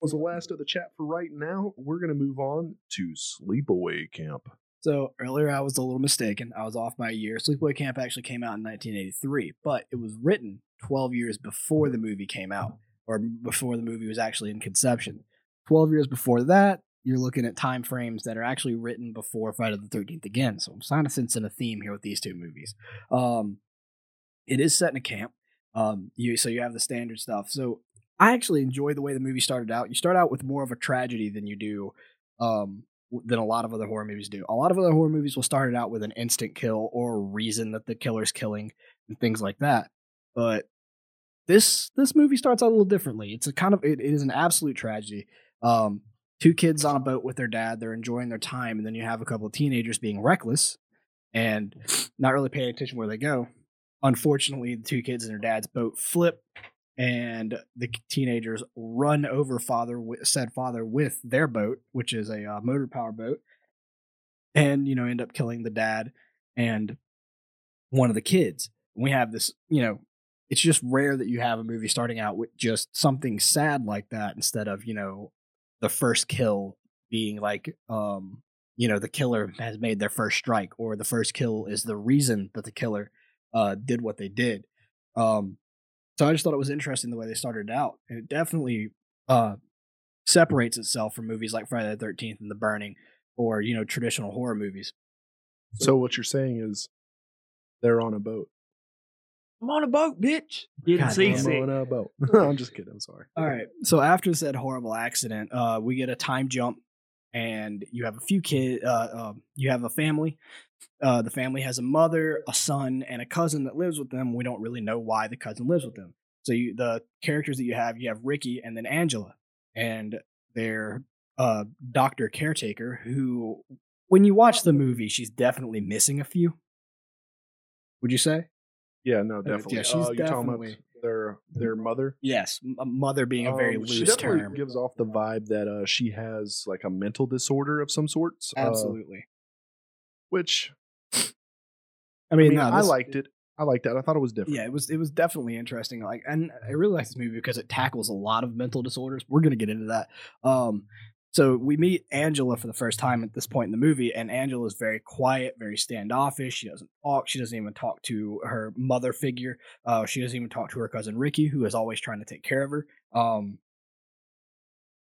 was the last of the chat for right now. We're going to move on to Sleepaway Camp. So earlier I was a little mistaken. I was off by a year. Sleepaway Camp actually came out in 1983, but it was written 12 years before the movie came out, or before the movie was actually in conception. 12 years before that, you're looking at time frames that are actually written before Friday the 13th again. So I'm kind of sensing a theme here with these two movies. Um, it is set in a camp. Um, you so you have the standard stuff. So I actually enjoy the way the movie started out. You start out with more of a tragedy than you do um, than a lot of other horror movies do. A lot of other horror movies will start it out with an instant kill or a reason that the killer's killing and things like that. But this this movie starts out a little differently. It's a kind of it, it is an absolute tragedy. Um, two kids on a boat with their dad, they're enjoying their time, and then you have a couple of teenagers being reckless and not really paying attention where they go. Unfortunately, the two kids in their dad's boat flip and the teenagers run over father said father with their boat which is a uh, motor power boat and you know end up killing the dad and one of the kids. We have this you know it's just rare that you have a movie starting out with just something sad like that instead of you know the first kill being like um you know the killer has made their first strike or the first kill is the reason that the killer uh did what they did. Um so I just thought it was interesting the way they started out. It definitely uh, separates itself from movies like Friday the Thirteenth and The Burning, or you know traditional horror movies. So what you're saying is they're on a boat. I'm on a boat, bitch. Getting God damn seasick. I'm on a boat. I'm just kidding. I'm sorry. All right. So after said horrible accident, uh, we get a time jump, and you have a few kids. Uh, um, you have a family. Uh, the family has a mother, a son, and a cousin that lives with them. We don't really know why the cousin lives with them. So you, the characters that you have, you have Ricky and then Angela, and their uh, doctor caretaker. Who, when you watch the movie, she's definitely missing a few. Would you say? Yeah, no, definitely. yeah, she's uh, you're talking about definitely- their their mother. Yes, mother being a very Um, loose term. gives off the vibe that uh, she has like a mental disorder of some sorts. uh, Absolutely. Which I I mean, mean, no, I liked it. I liked that. I thought it was different. Yeah, it was it was definitely interesting. Like, and I really like this movie because it tackles a lot of mental disorders. We're gonna get into that. Um, so we meet Angela for the first time at this point in the movie, and Angela is very quiet, very standoffish. She doesn't talk. She doesn't even talk to her mother figure. Uh, she doesn't even talk to her cousin Ricky, who is always trying to take care of her. Um,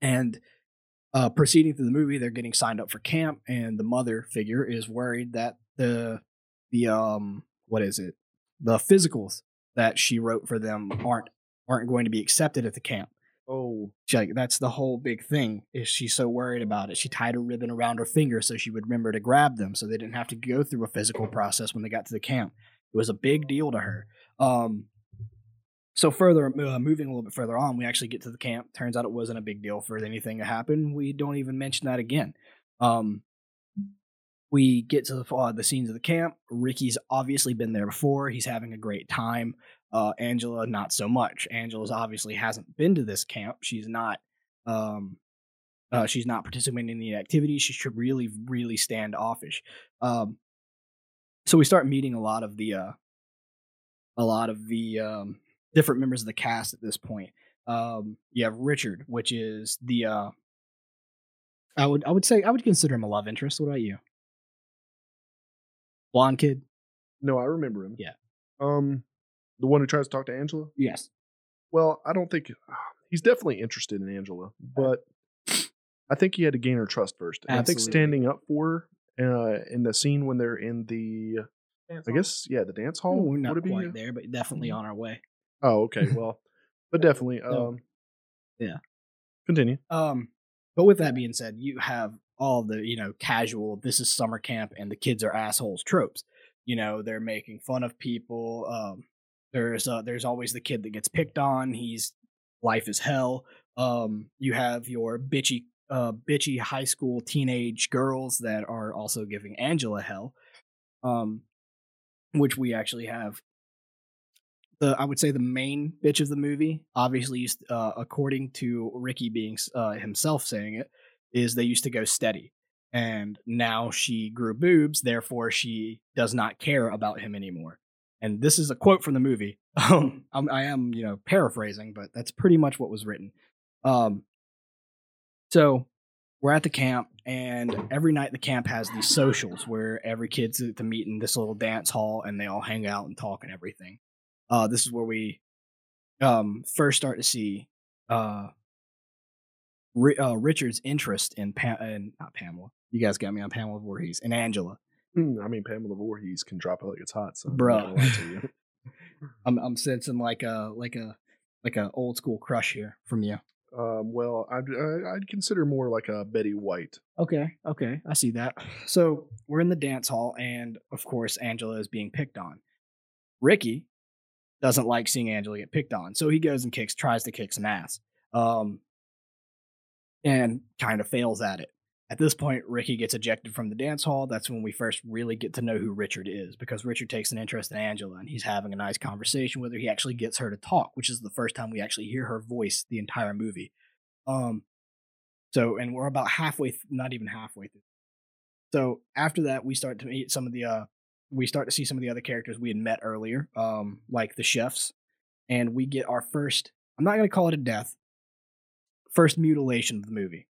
and uh, proceeding through the movie, they're getting signed up for camp, and the mother figure is worried that the the um what is it the physicals that she wrote for them aren't aren't going to be accepted at the camp. Oh, She, like that's the whole big thing. Is she's so worried about it? She tied a ribbon around her finger so she would remember to grab them, so they didn't have to go through a physical process when they got to the camp. It was a big deal to her. Um, so further, uh, moving a little bit further on, we actually get to the camp. Turns out it wasn't a big deal for anything to happen. We don't even mention that again. Um, we get to the, uh, the scenes of the camp. Ricky's obviously been there before. He's having a great time. Uh, Angela, not so much. Angela's obviously hasn't been to this camp. She's not. Um, uh, she's not participating in the activities. She's tr- really, really standoffish. Um, so we start meeting a lot of the, uh, a lot of the um, different members of the cast at this point. Um, you have Richard, which is the. Uh, I would, I would say, I would consider him a love interest. What about you? Blonde kid. no, I remember him. Yeah. Um, the one who tries to talk to Angela. Yes. Well, I don't think he's definitely interested in Angela, but I think he had to gain her trust first. And I think standing up for her uh, in the scene when they're in the, I guess, yeah, the dance hall. we're not would it be? quite there, but definitely on our way. Oh, okay. Well, but definitely. Um, Yeah. Continue. Um, but with that being said, you have all the you know casual. This is summer camp, and the kids are assholes tropes. You know they're making fun of people. Um, there's uh, there's always the kid that gets picked on. He's life is hell. Um, you have your bitchy uh bitchy high school teenage girls that are also giving Angela hell. Um, which we actually have the I would say the main bitch of the movie, obviously, uh, according to Ricky being uh, himself saying it, is they used to go steady, and now she grew boobs, therefore she does not care about him anymore. And this is a quote from the movie. Um, I am, you know, paraphrasing, but that's pretty much what was written. Um, So we're at the camp, and every night the camp has these socials where every kid's at the meet in this little dance hall, and they all hang out and talk and everything. Uh, this is where we um, first start to see uh, Ri- uh, Richard's interest in, pa- in not Pamela. You guys got me on Pamela Voorhees and Angela. Hmm, I mean, Pamela Voorhees can drop it like it's hot. So I'm not Bruh. gonna lie to you. I'm I'm sensing like a like a like a old school crush here from you. Um, well, I'd, I'd consider more like a Betty White. Okay, okay, I see that. So we're in the dance hall, and of course, Angela is being picked on. Ricky doesn't like seeing Angela get picked on, so he goes and kicks, tries to kick some ass, um, and kind of fails at it. At this point, Ricky gets ejected from the dance hall. That's when we first really get to know who Richard is, because Richard takes an interest in Angela, and he's having a nice conversation with her. He actually gets her to talk, which is the first time we actually hear her voice the entire movie. Um, so, and we're about halfway, th- not even halfway through. So after that, we start to meet some of the, uh, we start to see some of the other characters we had met earlier, um, like the chefs, and we get our first. I'm not going to call it a death. First mutilation of the movie,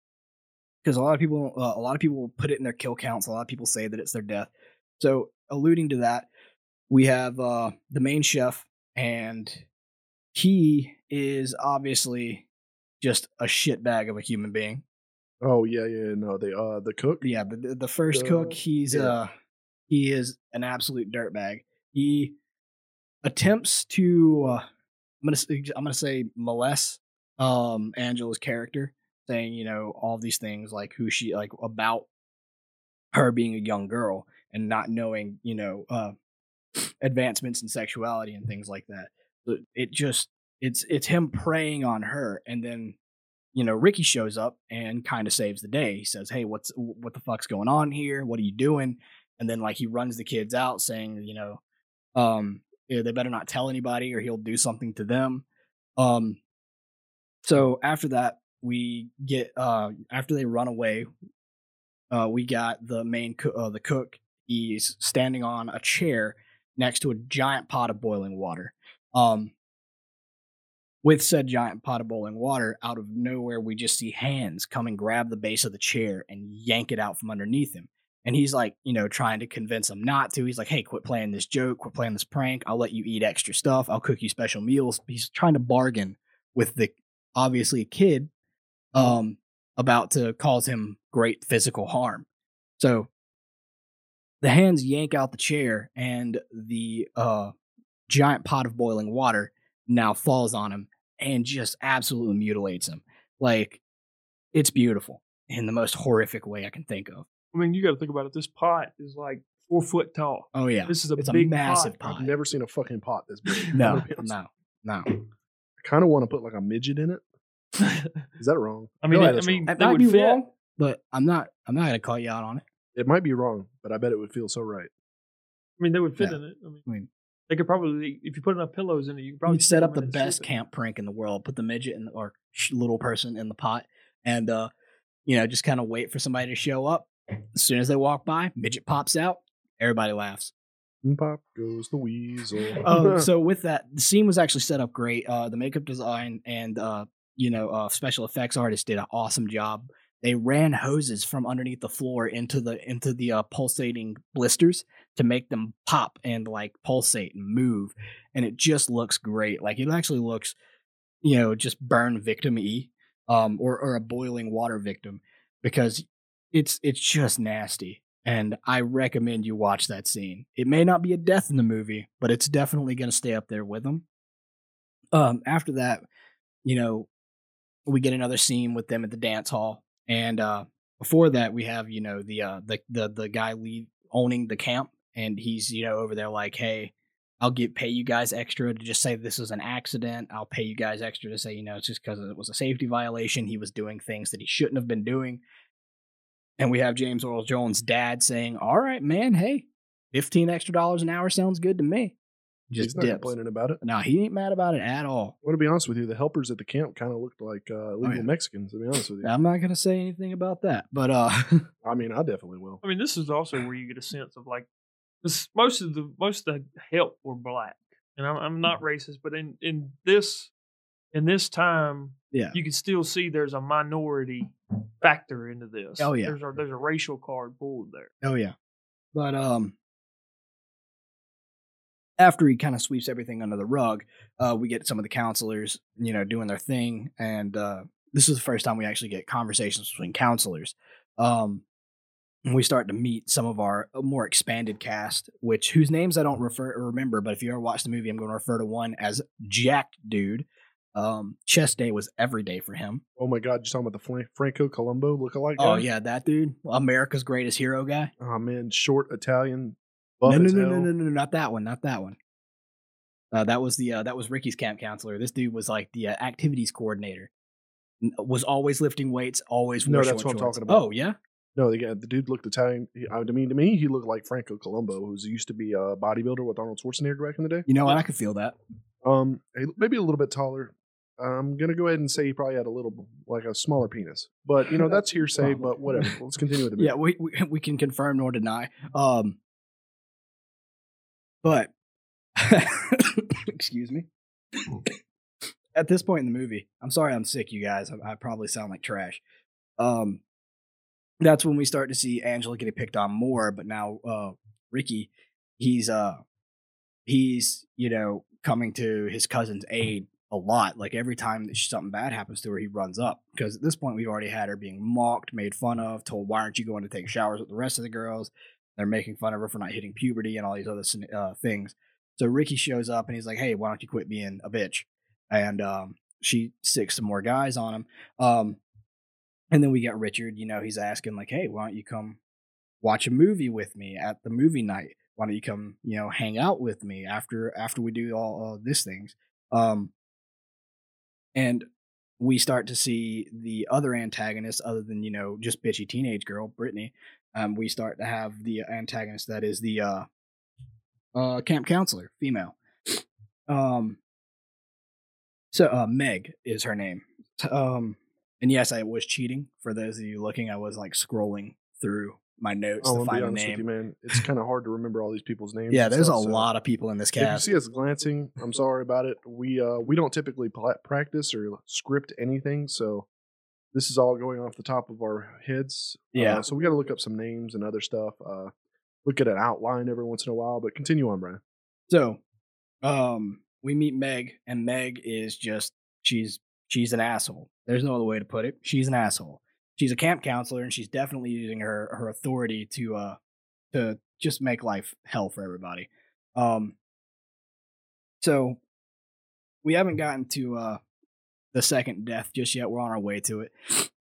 because a lot of people, uh, a lot of people will put it in their kill counts. A lot of people say that it's their death. So, alluding to that, we have uh, the main chef, and he is obviously just a shitbag of a human being. Oh yeah, yeah. No, they uh the cook. Yeah, the the, the first The- cook, he's yeah. uh he is an absolute dirtbag. He attempts to uh, I'm gonna I'm gonna say molest um Angela's character, saying you know all these things like who she like about her being a young girl and not knowing you know uh advancements in sexuality and things like that. So it just it's it's him preying on her and then you know Ricky shows up and kind of saves the day. He says, "Hey, what's what the fuck's going on here? What are you doing?" And then like he runs the kids out saying, you know, um they better not tell anybody or he'll do something to them. Um so after that we get uh after they run away uh we got the main co- uh, the cook he's standing on a chair next to a giant pot of boiling water. Um with said giant pot of boiling water, out of nowhere, we just see hands come and grab the base of the chair and yank it out from underneath him. And he's like, you know, trying to convince him not to. He's like, hey, quit playing this joke, quit playing this prank. I'll let you eat extra stuff. I'll cook you special meals. He's trying to bargain with the obviously a kid um, about to cause him great physical harm. So the hands yank out the chair, and the uh, giant pot of boiling water now falls on him and just absolutely mutilates him. Like it's beautiful in the most horrific way I can think of. I mean, you got to think about it. This pot is like four foot tall. Oh yeah, This is a it's a big massive pot. pot. I've never seen a fucking pot this big. No, gonna be honest. no, no. I kind of want to put like a midget in it. Is that wrong? I mean, No, I mean, It they might would be fit. wrong, but I'm not. I'm not gonna call you out on it. It might be wrong, but I bet it would feel so right. I mean, they would fit Yeah. in it. I mean, I mean, they could probably, if you put enough pillows in it, you could probably set up the them in and best ship it. camp prank in the world. Put the midget in the, or little person in the pot, and uh, you know, just kind of wait for somebody to show up. As soon as they walk by, midget pops out. Everybody laughs. And pop goes the weasel. Oh, so with that, the scene was actually set up great. Uh, the makeup design and uh, you know, uh, special effects artists did an awesome job. They ran hoses from underneath the floor into the into the uh, pulsating blisters to make them pop and like pulsate and move, and it just looks great. Like it actually looks, you know, just burn victim e, um, or or a boiling water victim, because it's it's just nasty. And I recommend you watch that scene. It may not be a death in the movie, but it's definitely going to stay up there with them. Um, after that, you know, we get another scene with them at the dance hall, and uh, before that, we have you know the uh, the the the guy lead, owning the camp, and he's you know over there like, hey, I'll get pay you guys extra to just say this was an accident. I'll pay you guys extra to say you know it's just because it was a safety violation. He was doing things that he shouldn't have been doing. And we have James Earl Jones' dad saying, "All right, man, hey, fifteen extra dollars an hour sounds good to me." He's Just not dips. complaining about it. No, he ain't mad about it at all. I want to be honest with you. The helpers at the camp kind of looked like uh, illegal Oh, yeah. Mexicans. To be honest with you, I'm not gonna say anything about that, but uh, I mean, I definitely will. I mean, this is also where you get a sense of like, this, most of the most of the help were black, and I'm, I'm not racist, but in in this And this time, Yeah. you can still see there's a minority factor into this. Oh, yeah. there's a there's a racial card pulled there. Oh yeah. But um after he kind of sweeps everything under the rug, uh we get some of the counselors, you know, doing their thing and uh this is the first time we actually get conversations between counselors. Um we start to meet some of our uh, more expanded cast, which whose names I don't refer remember, but if you ever watch the movie, I'm going to refer to one as Jack Dude. Um, chest day was every day for him. Oh my God, you're talking about the Fran- Franco Columbu lookalike guy? Oh yeah, that dude, America's greatest hero guy. Oh man, short Italian. No, buff no, no, no, hell. no, no, not that one, not that one. Uh, that was the uh, that was Ricky's camp counselor. This dude was like the uh, activities coordinator. Was always lifting weights, always No, that's what I'm talking about. Oh yeah, No, the, guy- the dude looked Italian. He, I mean, to me, he looked like Franco Columbu, who's used to be a bodybuilder with Arnold Schwarzenegger back in the day. you know what? I could feel that. Um, maybe a little bit taller. I'm gonna go ahead and say he probably had a little, like a smaller penis, but you know that's hearsay. but whatever. Let's continue with the movie. Yeah, we, we we can confirm nor deny. Um, but excuse me. At this point in the movie, I'm sorry I'm sick, you guys. I, I probably sound like trash. Um, that's when we start to see Angela getting picked on more. But now, uh, Ricky, he's uh, he's you know coming to his cousin's aid a lot. Like every time that something bad happens to her, he runs up because at this point we've already had her being mocked, made fun of, told why aren't you going to take showers with the rest of the girls? They're making fun of her for not hitting puberty and all these other uh, things. So Ricky shows up and he's like, "Hey, why don't you quit being a bitch?" And um, she sticks some more guys on him. Um, and then we get Richard. You know, he's asking like, "Hey, why don't you come watch a movie with me at the movie night? Why don't you come, you know, hang out with me after after we do all these things?" Um, and we start to see the other antagonist, other than you know just bitchy teenage girl Brittany. Um, we start to have the antagonist that is the uh, uh, camp counselor, female. Um, so uh, Meg is her name. Um, and yes, I was cheating. For those of you looking, I was like scrolling through my notes Oh, to I'll be honest with name. you, man. It's kind of hard to remember all these people's names. Yeah, there's a so lot of people in this cast. If you see us glancing, I'm sorry about it. We uh we don't typically practice or script anything, so this is all going off the top of our heads. Yeah. Uh, so we got to look up some names and other stuff. Uh, look at an outline every once in a while, but continue on, Brian. So, um, we meet Meg, and Meg is just she's she's an asshole. There's no other way to put it. She's an asshole. She's a camp counselor, and she's definitely using her her authority to uh to just make life hell for everybody. Um, so we haven't gotten to uh the second death just yet. We're on our way to it.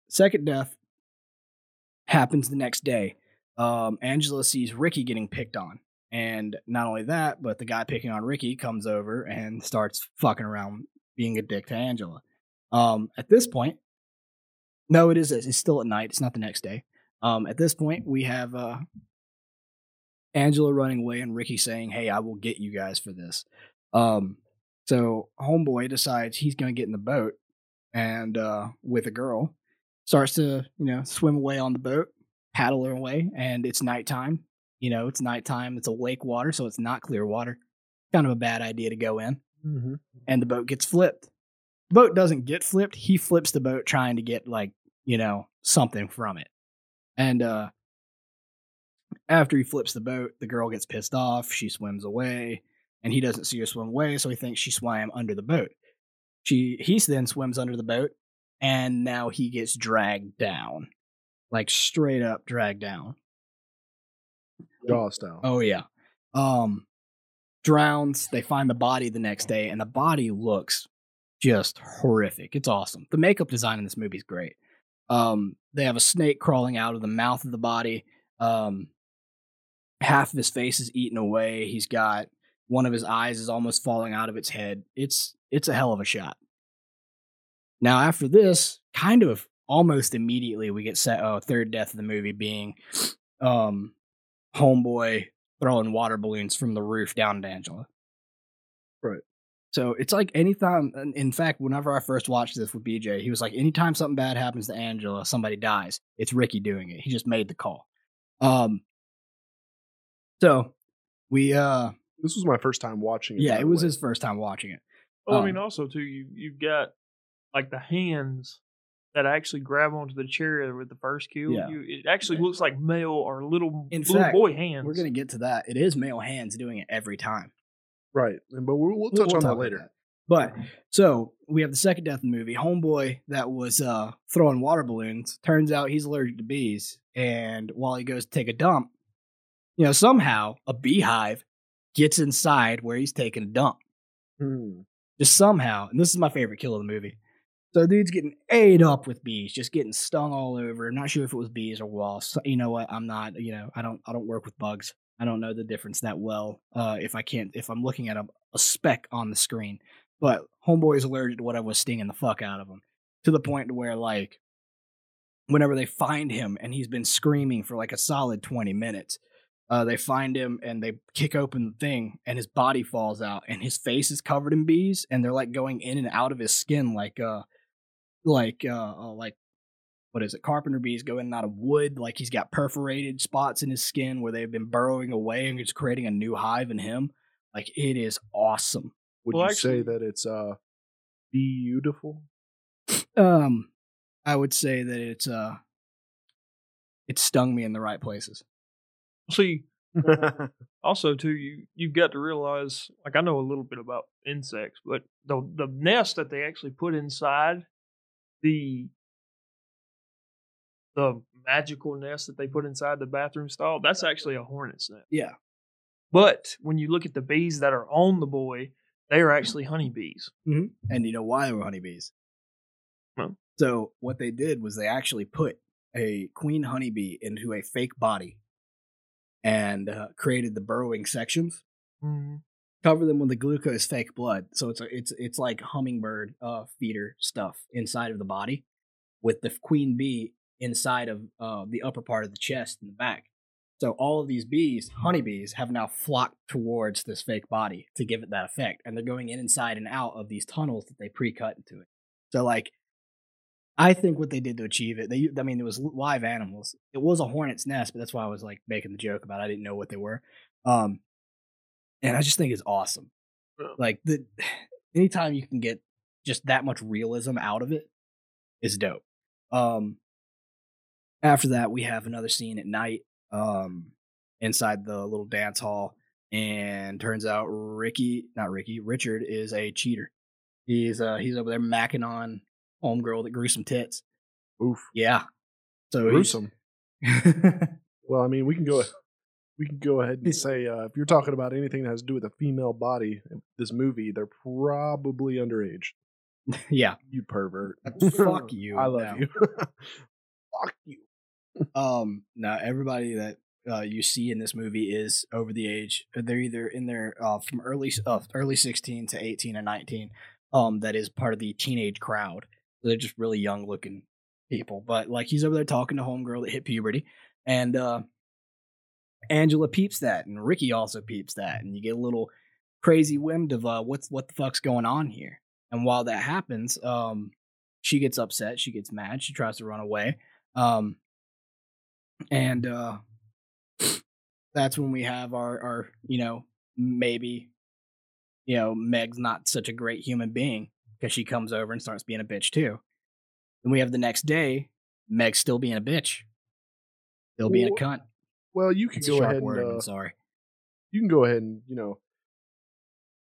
Second death happens the next day. Um, Angela sees Ricky getting picked on. And not only that, but the guy picking on Ricky comes over and starts fucking around being a dick to Angela. Um, at this point, no, it is. It's still at night. It's not the next day. Um, at this point, we have uh, Angela running away and Ricky saying, "Hey, I will get you guys for this." Um, so homeboy decides he's going to get in the boat and uh, with a girl starts to you know swim away on the boat, paddle her away, and it's nighttime. You know, it's nighttime. It's a lake water, so it's not clear water. Kind of a bad idea to go in. Mm-hmm. And the boat gets flipped. The boat doesn't get flipped. He flips the boat trying to get like, you know, something from it. And uh after he flips the boat, the girl gets pissed off. She swims away, and he doesn't see her swim away, so he thinks she swam under the boat. She he then swims under the boat, and now he gets dragged down, like straight up dragged down. Jaw style. Oh yeah. Um drowns, they find the body the next day and the body looks just horrific. It's awesome. The makeup design in this movie is great. Um they have a snake crawling out of the mouth of the body. Um half of his face is eaten away. He's got one of his eyes is almost falling out of its head. It's it's a hell of a shot. Now after this, kind of almost immediately we get set oh, third death of the movie being um homeboy throwing water balloons from the roof down to Angela. Right. So it's like anytime, and in fact, whenever I first watched this with BJ, he was like, anytime something bad happens to Angela, somebody dies, it's Ricky doing it. He just made the call. Um, so we, uh, This was my first time watching it. yeah, it was way. his first time watching it. Well, Um, I mean, also too, you you've got like the hands that actually grab onto the chair with the first kill. Yeah. You, it actually looks like male or little In little fact, boy hands. We're gonna get to that. It is male hands doing it every time. Right, but we'll, we'll touch on talk that later. But so we have the second death in the movie. Homeboy that was uh, throwing water balloons. Turns out he's allergic to bees, and while he goes to take a dump, you know somehow a beehive gets inside where he's taking a dump. Hmm. Just somehow, and this is my favorite kill of the movie. So dude's getting ate up with bees, just getting stung all over. I'm not sure if it was bees or wasps. You know what? I'm not. You know, I don't. I don't work with bugs. I don't know the difference that well. Uh, if I can't, if I'm looking at a, a speck on the screen, but homeboy is allergic to whatever was stinging the fuck out of him to the point where like, whenever they find him and he's been screaming for like a solid 20 minutes, uh, they find him and they kick open the thing and his body falls out and his face is covered in bees and they're like going in and out of his skin like uh like uh, uh like what is it carpenter bees go in and out of wood like he's got perforated spots in his skin where they've been burrowing away and it's creating a new hive in him. Like it is awesome. Would Well, you actually- say that it's uh beautiful? um i would say that it's uh it stung me in the right places. See, also too, you you've got to realize, like I know a little bit about insects, but the the nest that they actually put inside the the magical nest that they put inside the bathroom stall, that's actually a hornet's nest. yeah But when you look at the bees that are on the boy, they are actually honeybees. and you know why they were honeybees No. so what they did was they actually put a queen honeybee into a fake body and uh, created the burrowing sections Mm-hmm. cover them with the glucose fake blood. So it's a, it's it's like hummingbird uh, feeder stuff inside of the body, with the queen bee inside of uh, the upper part of the chest and the back. So all of these bees, honeybees, have now flocked towards this fake body to give it that effect, and they're going in inside and out of these tunnels that they pre-cut into it. So like, I think what they did to achieve it, they I mean it was live animals. It was a hornet's nest, but that's why I was like making the joke about it. I didn't know what they were. Um, and I just think it's awesome. Like the anytime you can get just that much realism out of it is dope. Um after that we have another scene at night um inside the little dance hall and turns out Ricky, not Ricky, Richard is a cheater. He's uh he's over there macking on homegirl that grew some tits. Oof, Yeah. So gruesome. Well, I mean, we can go. We can go ahead and say uh, if you're talking about anything that has to do with a female body, in this movie, they're probably underage. yeah. You pervert. Fuck you. I love No. you. Fuck you. Um, now everybody that uh, you see in this movie is over the age. They're either in their uh, from early uh, early sixteen to eighteen or nineteen. Um, that is part of the teenage crowd. They're just really young looking people. But like he's over there talking to homegirl that hit puberty, and uh, Angela peeps that, and Ricky also peeps that, and you get a little crazy wind of uh, what's what the fuck's going on here. And while that happens, um, she gets upset, she gets mad, she tries to run away. Um, and uh that's when we have our our you know maybe you know meg's not such a great human being because she comes over and starts being a bitch too. Then we have the next day meg's still being a bitch. Still being a cunt. Well, you can go ahead word and uh, sorry. you can go ahead and you know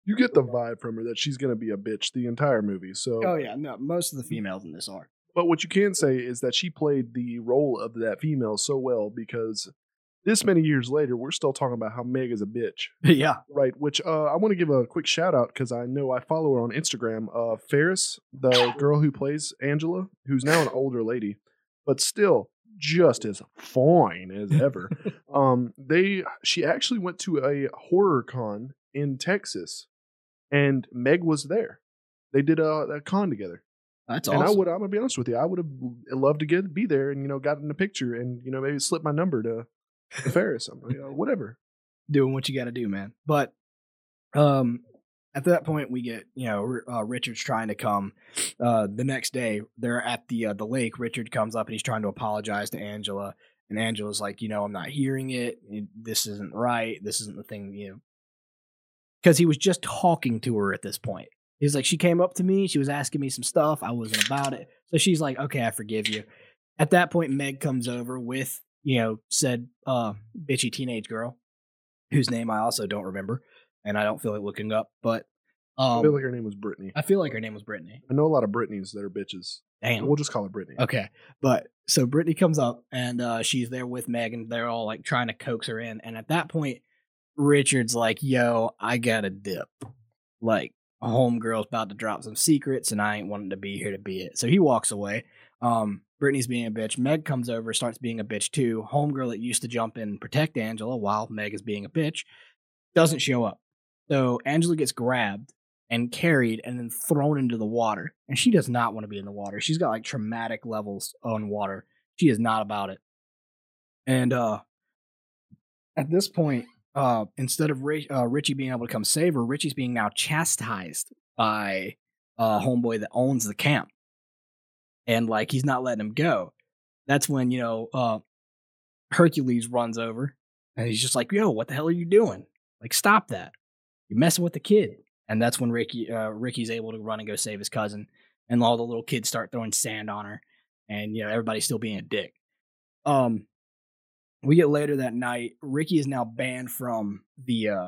you get the vibe from her that she's going to be a bitch the entire movie. So, oh yeah no most of the females in this are but what you can say is that she played the role of that female so well because this many years later, we're still talking about how Meg is a bitch. yeah Right, which uh, I want to give a quick shout out because I know I follow her on Instagram. Uh, Ferris, the girl who plays Angela, who's now an older lady, but still just as fine as ever. um, they she actually went to a horror con in Texas, and Meg was there. They did a, a con together, that's and I would I'm gonna be honest with you, I would have loved to get be there and you know gotten a picture and you know maybe slip my number to, to Ferris, like, uh, whatever. doing what you got to do, man. But um, at that point, we get you know uh, Richard's trying to come. Uh, the next day, they're at the uh, the lake. Richard comes up and he's trying to apologize to Angela, and Angela's like, you know, I'm not hearing it. It- This isn't right. This isn't the thing, you know. Because he was just talking to her at this point. He's like, she came up to me, she was asking me some stuff, I wasn't about it. So she's like, okay, I forgive you. At that point, Meg comes over with, you know, said uh bitchy teenage girl, whose name I also don't remember, and I don't feel like looking up, but I um feel like her name was Brittany. I feel like her name was Brittany. I know a lot of Britneys that are bitches. Damn. We'll just call her Brittany. Okay. But so Brittany comes up and uh, she's there with Meg and they're all like trying to coax her in. And at that point, Richard's like, yo, I got a dip. Like, homegirl's about to drop some secrets and I ain't wanting to be here to be it. So he walks away. Um, Brittany's being a bitch. Meg comes over, starts being a bitch too. Homegirl that used to jump in and protect Angela while Meg is being a bitch doesn't show up. So Angela gets grabbed and carried and then thrown into the water. And she does not want to be in the water. She's got like traumatic levels on water. She is not about it. And uh at this point, uh instead of Ri- uh, Richie being able to come save her, Richie's being now chastised by uh homeboy that owns the camp. And like he's not letting him go. That's when, you know, uh Hercules runs over and he's just like, "Yo, what the hell are you doing? Like stop that. You're messing with the kid." and that's when Ricky uh, Ricky's able to run and go save his cousin, and all the little kids start throwing sand on her, and you know everybody's still being a dick. Um, we get later that night. Ricky is now banned from the uh,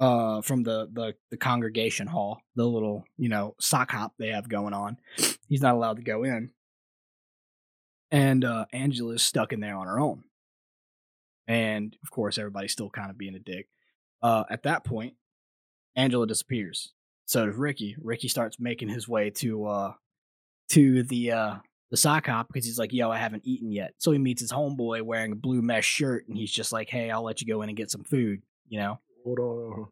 uh, from the the the congregation hall, the little you know sock hop they have going on. He's not allowed to go in, and uh, Angela's stuck in there on her own. And of course, everybody's still kind of being a dick. Uh, at that point, Angela disappears. So does Ricky. Ricky starts making his way to uh to the uh the sock hop because he's like, yo, I haven't eaten yet. So he meets his homeboy wearing a blue mesh shirt and he's just like, Hey, I'll let you go in and get some food, you know? Hold on.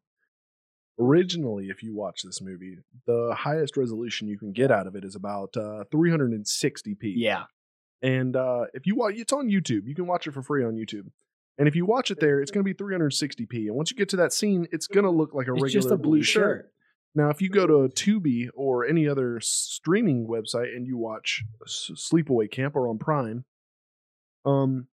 Originally, if you watch this movie, the highest resolution you can get out of it is about uh, 360p. Yeah. And uh, if you watch, it's on YouTube. You can watch it for free on YouTube. And if you watch it there, it's going to be 360p. And once you get to that scene, it's going to look like a It's regular just a blue shirt. Now, if you go to Tubi or any other streaming website and you watch Sleepaway Camp or on Prime, um,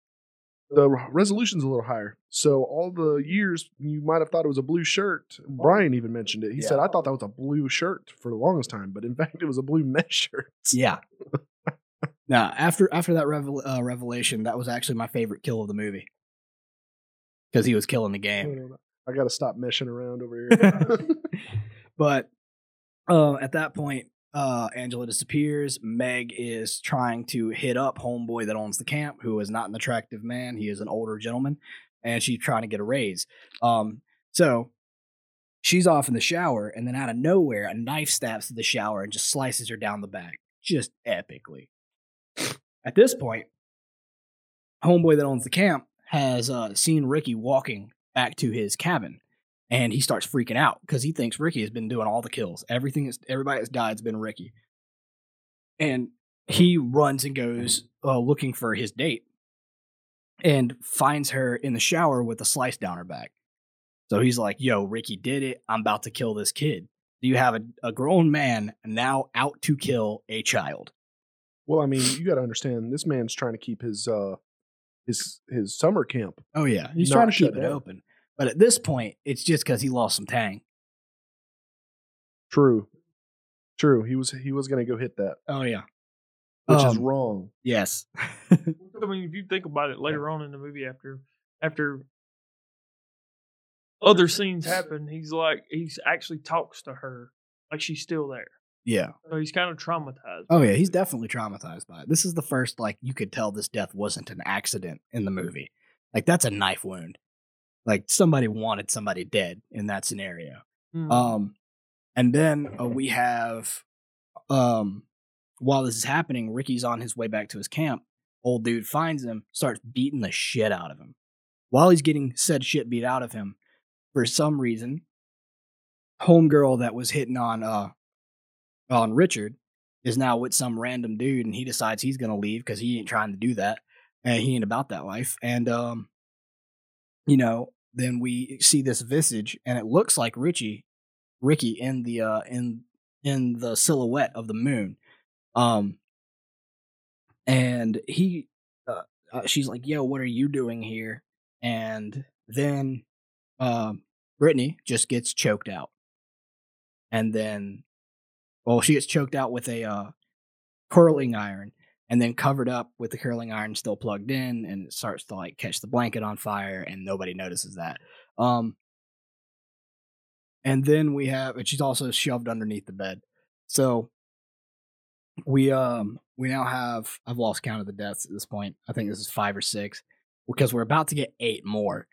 the resolution's a little higher. So all the years you might have thought it was a blue shirt. Brian even mentioned it. He said, "I thought that was a blue shirt for the longest time, but in fact, it was a blue mesh shirt." Yeah. now, after after that revel- uh, revelation, that was actually my favorite kill of the movie. Because he was killing the game. I got to stop meshing around over here. but uh, at that point, uh, Angela disappears. Meg is trying to hit up homeboy that owns the camp, who is not an attractive man. He is an older gentleman, and she's trying to get a raise. Um, so she's off in the shower, and then out of nowhere, a knife stabs to the shower and just slices her down the back, just epically. At this point, homeboy that owns the camp has uh, seen Ricky walking back to his cabin and he starts freaking out because he thinks Ricky has been doing all the kills. Everything is everybody that's died has been Ricky, and he runs and goes uh, looking for his date, and finds her in the shower with a slice down her back. So he's like, "Yo, Ricky did it. I'm about to kill this kid." Do you have a, a grown man now out to kill a child? well, I mean, you got to understand, this man's trying to keep his uh his his summer camp. Oh yeah, he's trying to shut keep it down. open. But at this point, it's just because he lost some tang. True, true. He was he was going to go hit that, Oh yeah, which is Um, wrong. yes. I mean, if you think about it later on in the movie, after after other scenes happen, he's like he's actually talks to her like she's still there. yeah. So he's kind of traumatized. Oh yeah, he's definitely traumatized by it. This is the first like you could tell this death wasn't an accident in the movie. Like that's a knife wound. Like somebody wanted somebody dead in that scenario. Mm. Um and then uh, we have um while this is happening, Ricky's on his way back to his camp. Old dude finds him, starts beating the shit out of him. While he's getting said shit beat out of him, for some reason, homegirl that was hitting on uh on Richard is now with some random dude and he decides he's gonna leave because he ain't trying to do that and he ain't about that life. And um you know, then we see this visage and it looks like Richie Ricky in the uh in in the silhouette of the moon. Um and he uh, uh, she's like, "Yo, what are you doing here?" And then um Brittany just gets choked out. and then, well, she gets choked out with a uh, curling iron, and then covered up with the curling iron still plugged in, and it starts to like catch the blanket on fire, and nobody notices that. Um, and then we have, and she's also shoved underneath the bed. So we um we now have I've lost count of the deaths at this point. I think this is five or six because we're about to get eight more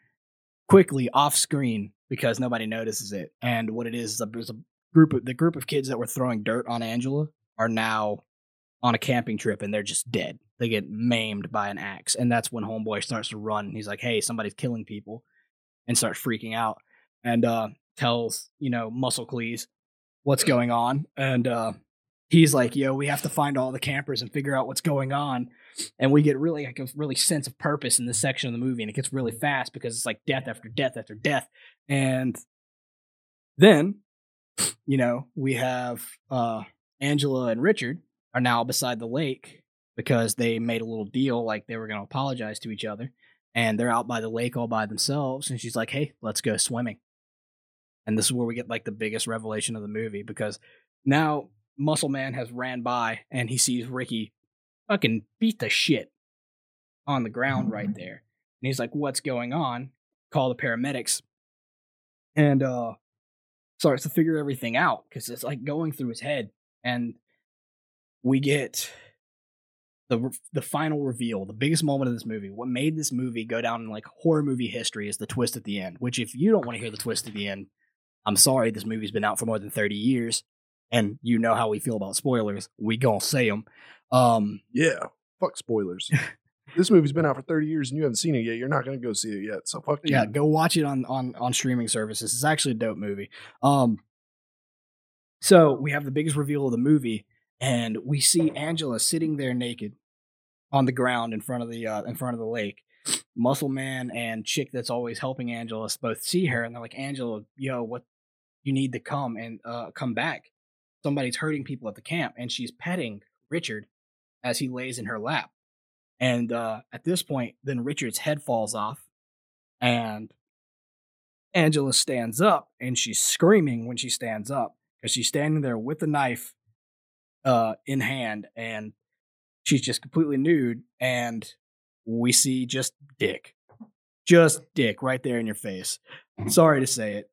quickly off screen because nobody notices it. And what it is is a, is a group of the group of kids that were throwing dirt on Angela are now on a camping trip and they're just dead. They get maimed by an axe, and that's when Homeboy starts to run. He's like, "Hey, somebody's killing people," and starts freaking out and uh, tells you know Muscle Cleese what's going on, and uh, he's like, "Yo, we have to find all the campers and figure out what's going on." And we get really like a really sense of purpose in this section of the movie, and it gets really fast because it's like death after death after death, and then you know we have uh, Angela and Richard are now beside the lake because they made a little deal like they were going to apologize to each other and they're out by the lake all by themselves and she's like hey let's go swimming. And this is where we get like the biggest revelation of the movie because now muscle man has ran by and he sees ricky fucking beat the shit on the ground right there and he's like what's going on? Call the paramedics and uh starts to figure everything out because it's like going through his head and we get the the final reveal, the biggest moment of this movie. What made this movie go down in like horror movie history is the twist at the end. Which, if you don't want to hear the twist at the end, I'm sorry. This movie's been out for more than 30 years, and you know how we feel about spoilers. We gonna say them. Um, Yeah. Fuck spoilers. this movie's been out for 30 years and you haven't seen it yet. You're not going to go see it yet. So fuck yeah, you. go watch it on on on streaming services. It's actually a dope movie. Um, so we have the biggest reveal of the movie, and we see Angela sitting there naked on the ground in front of the uh, in front of the lake. Muscle Man and chick that's always helping Angela both see her, and they're like, "Angela, yo, what? You need to come and uh, come back. Somebody's hurting people at the camp." And she's petting Richard as he lays in her lap. And uh, at this point, then Richard's head falls off, and Angela stands up, and she's screaming when she stands up because she's standing there with the knife uh, in hand, and she's just completely nude, and we see just dick, just dick right there in your face. Sorry to say it.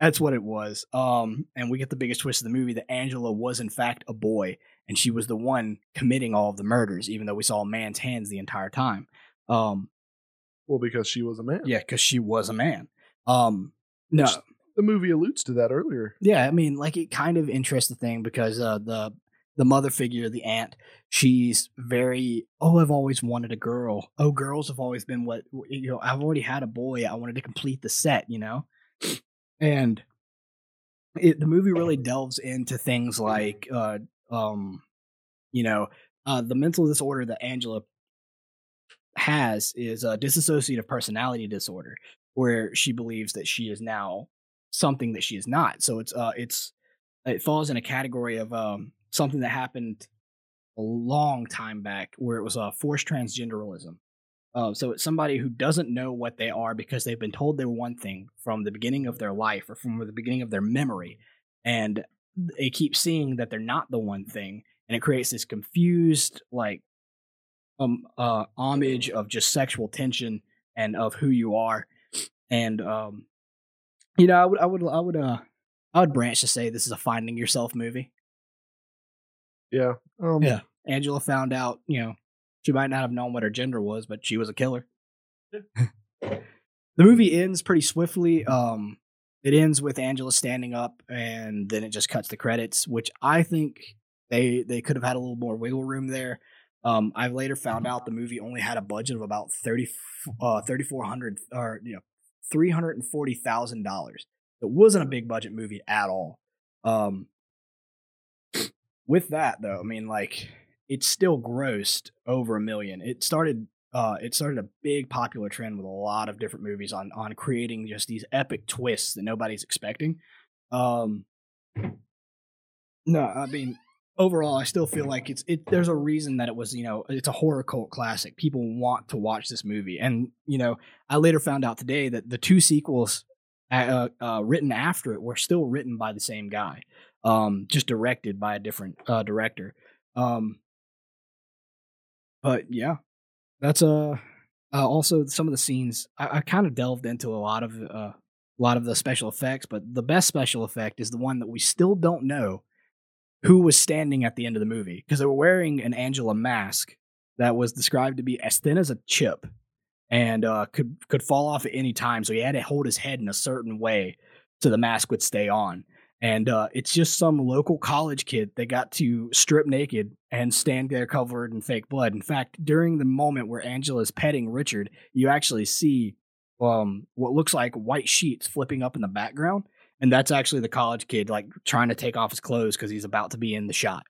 That's what it was. Um, and we get the biggest twist of the movie that Angela was in fact a boy, and she was the one committing all of the murders, even though we saw a man's hands the entire time. Um, Well, because she was a man. yeah, because she was a man. Um, no, Which- The movie alludes to that earlier. yeah, I mean, like it kind of interests the thing because uh, the the mother figure, the aunt, she's very. Oh, I've always wanted a girl. Oh, girls have always been what you know. I've already had a boy. I wanted to complete the set, you know, and it, the movie really delves into things like, uh, um, you know, uh, the mental disorder that Angela has is a dissociative personality disorder, where she believes that she is now something that she is not. So it's uh it's it falls in a category of um something that happened a long time back where it was uh, forced transgenderism. Uh, so it's somebody who doesn't know what they are because they've been told they're one thing from the beginning of their life or from the beginning of their memory, and they keep seeing that they're not the one thing, and it creates this confused like um uh homage of just sexual tension and of who you are, and um you know I would I would I would uh I would branch to say this is a finding yourself movie. Yeah. Um, Yeah. Angela found out, you know, she might not have known what her gender was, but she was a killer. the movie ends pretty swiftly. Um, it ends with Angela standing up, and then it just cuts the credits, which I think they they could have had a little more wiggle room there. Um, I've later found out the movie only had a budget of about thirty uh thirty four hundred or you know three hundred and forty thousand dollars. It wasn't a big budget movie at all. Um, with that though, I mean, like it still grossed over a million. It started uh it started a big popular trend with a lot of different movies on on creating just these epic twists that nobody's expecting. Um No, I mean overall I still feel like it's it there's a reason that it was, you know, it's a horror cult classic. People want to watch this movie. And, you know, I later found out today that the two sequels uh, uh, written after it were still written by the same guy, um, just directed by a different uh, director. Um, but yeah, that's uh, uh also some of the scenes. I, I kind of delved into a lot of uh, a lot of the special effects, but the best special effect is the one that we still don't know who was standing at the end of the movie because they were wearing an Angela mask that was described to be as thin as a chip and uh, could could fall off at any time. So he had to hold his head in a certain way so the mask would stay on. And uh, it's just some local college kid that got to strip naked and stand there covered in fake blood. In fact, during the moment where Angela's petting Richard, you actually see um, what looks like white sheets flipping up in the background, and that's actually the college kid like trying to take off his clothes because he's about to be in the shot.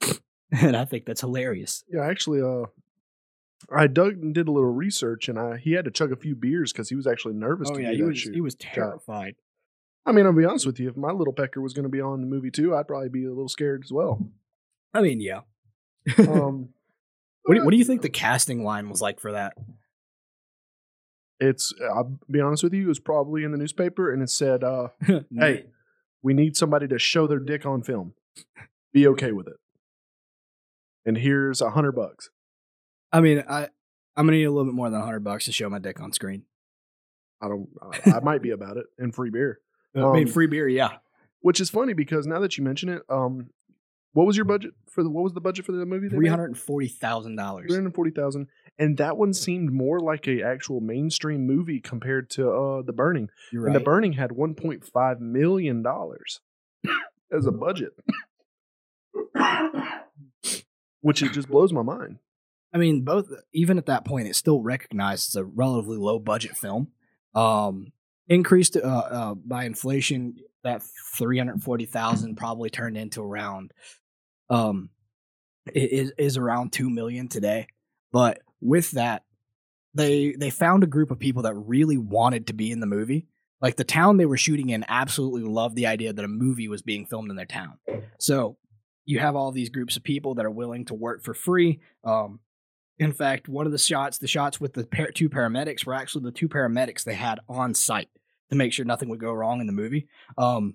and I think that's hilarious. Yeah, actually, uh, I dug and did a little research, and I he had to chug a few beers because he was actually nervous. Oh to yeah, he was he was terrified. I mean, I'll be honest with you. If my little pecker was going to be on the movie too, I'd probably be a little scared as well. I mean, yeah. Um, What do, what do you think the casting line was like for that? it's I'll be honest with you, it was probably in the newspaper, and it said, uh, "Hey, we need somebody to show their dick on film. Be okay with it." And here's a hundred bucks. I mean, I I'm gonna need a little bit more than a hundred bucks to show my dick on screen. I don't. I, I might be about it, and free beer. I mean, Um, free beer, yeah. Which is funny because now that you mention it, um, what was your budget for the? What was the budget for the movie? Three hundred and forty thousand dollars. Three hundred forty thousand, and that one seemed more like a actual mainstream movie compared to uh, The Burning. You're And. The Burning had one point five million dollars as a budget, which it just blows my mind. I mean, both even at that point, it still recognized as a relatively low budget film. Um, increased uh, uh, by inflation, that three hundred forty thousand probably turned into around um is is around two million today. But with that, they they found a group of people that really wanted to be in the movie. Like the town they were shooting in absolutely loved the idea that a movie was being filmed in their town. So you have all these groups of people that are willing to work for free. Um, in fact, one of the shots, the shots with the par- two paramedics, were actually the two paramedics they had on site to make sure nothing would go wrong in the movie. Um,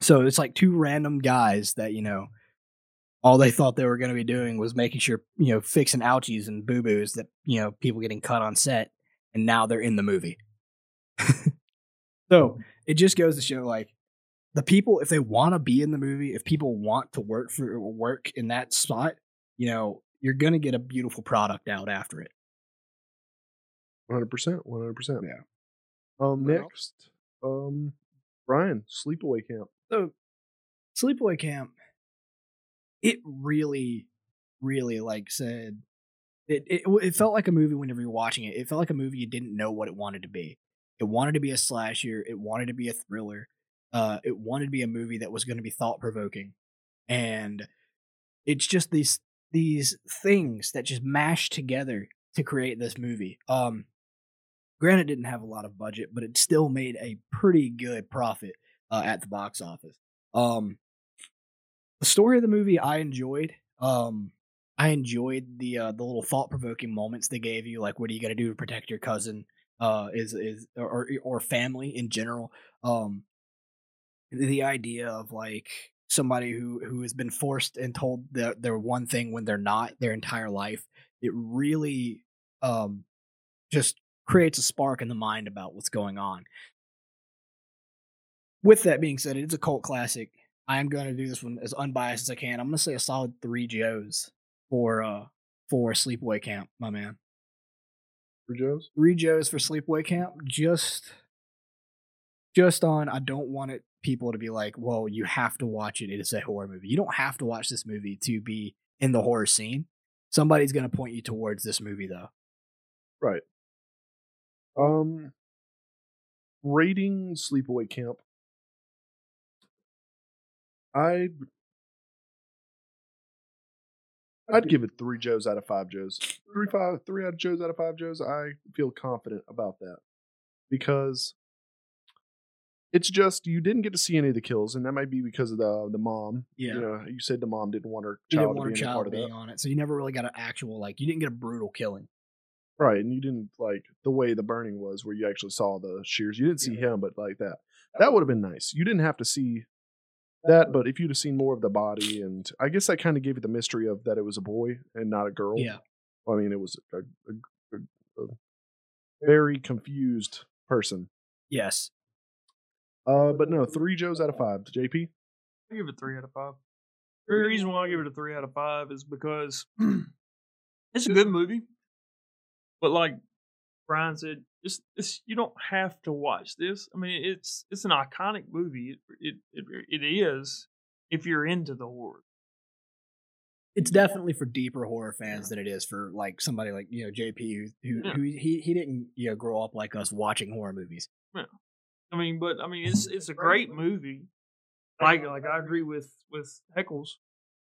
so it's like two random guys that you know, all they thought they were going to be doing was making sure you know fixing ouchies and boo boos that you know people getting cut on set, and now they're in the movie. so it just goes to show like the people if they want to be in the movie, if people want to work for work in that spot, you know, you're gonna get a beautiful product out after it. One hundred percent. One hundred percent. Yeah. Um. Next, um, Brian, Sleepaway Camp. So, Sleepaway Camp, it really, really like said it, it. It felt like a movie whenever you're watching it. It felt like a movie you didn't know what it wanted to be. It wanted to be a slasher. It wanted to be a thriller. Uh, it wanted to be a movie that was going to be thought provoking, and it's just these these things that just mashed together to create this movie. Um, granted, didn't have a lot of budget, but it still made a pretty good profit uh, at the box office. Um, the story of the movie I enjoyed. Um, I enjoyed the uh, the little thought provoking moments they gave you, like what are you gonna do to protect your cousin? Uh, is is or or family in general. Um, the idea of like somebody who who has been forced and told that they're one thing when they're not their entire life. It really um just creates a spark in the mind about what's going on. With that being said, it's a cult classic. I am going to do this one as unbiased as I can. I'm going to say a solid three Joes for uh for Sleepaway Camp, my man. For Joe's. Three Joes for Sleepaway Camp. Just just on. I don't want it people to be like, "Well, you have to watch it. It is a horror movie." You don't have to watch this movie to be in the horror scene. Somebody's going to point you towards this movie, though. Right. Um. Rating Sleepaway Camp. I. I'd give it three Joes out of five Joes. Three five three out of Joes out of five Joes. I feel confident about that because it's just you didn't get to see any of the kills, and that might be because of the the mom. Yeah. you know, you said the mom didn't want her child want to be part child of being that. on it, so you never really got an actual like. You didn't get a brutal killing. Right, and you didn't like the way the burning was, where you actually saw the shears. You didn't see him, but like that, that would have been nice. You didn't have to see that, but if you'd have seen more of the body, and I guess that kind of gave you the mystery of that it was a boy and not a girl. Yeah. I mean, it was a, a, a, a very confused person. Yes. Uh, but no, three Joes out of five. JP, I give it three out of five. The reason why I give it a three out of five is because it's a good movie, but like Brian said, it's, it's you don't have to watch this. I mean, it's it's an iconic movie. It it it, it is if you're into the horror. It's definitely for deeper horror fans than it is for like somebody like you know JP who who, Yeah. who he he didn't you know grow up like us watching horror movies. Yeah. I mean, but I mean, it's it's a great movie. Like like I agree with with Heckles.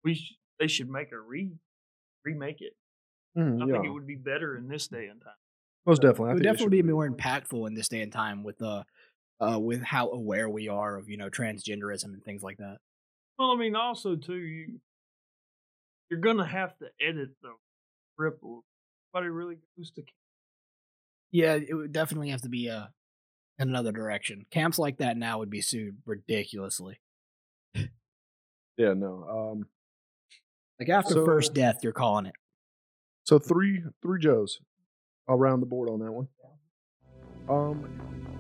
We sh- they should make a re remake it. Mm, I yeah, think it would be better in this day and time. most definitely. I it would definitely should be more impactful in this day and time with uh uh with how aware we are of you know transgenderism and things like that. Well, I mean, also too, you you're gonna have to edit the ripple. Nobody really goes to. Yeah, it would definitely have to be uh in another direction. Camps like that now would be sued ridiculously. Yeah, no. Um, Like after So- first death, you're calling it. So three three Joes around the board on that one. Um,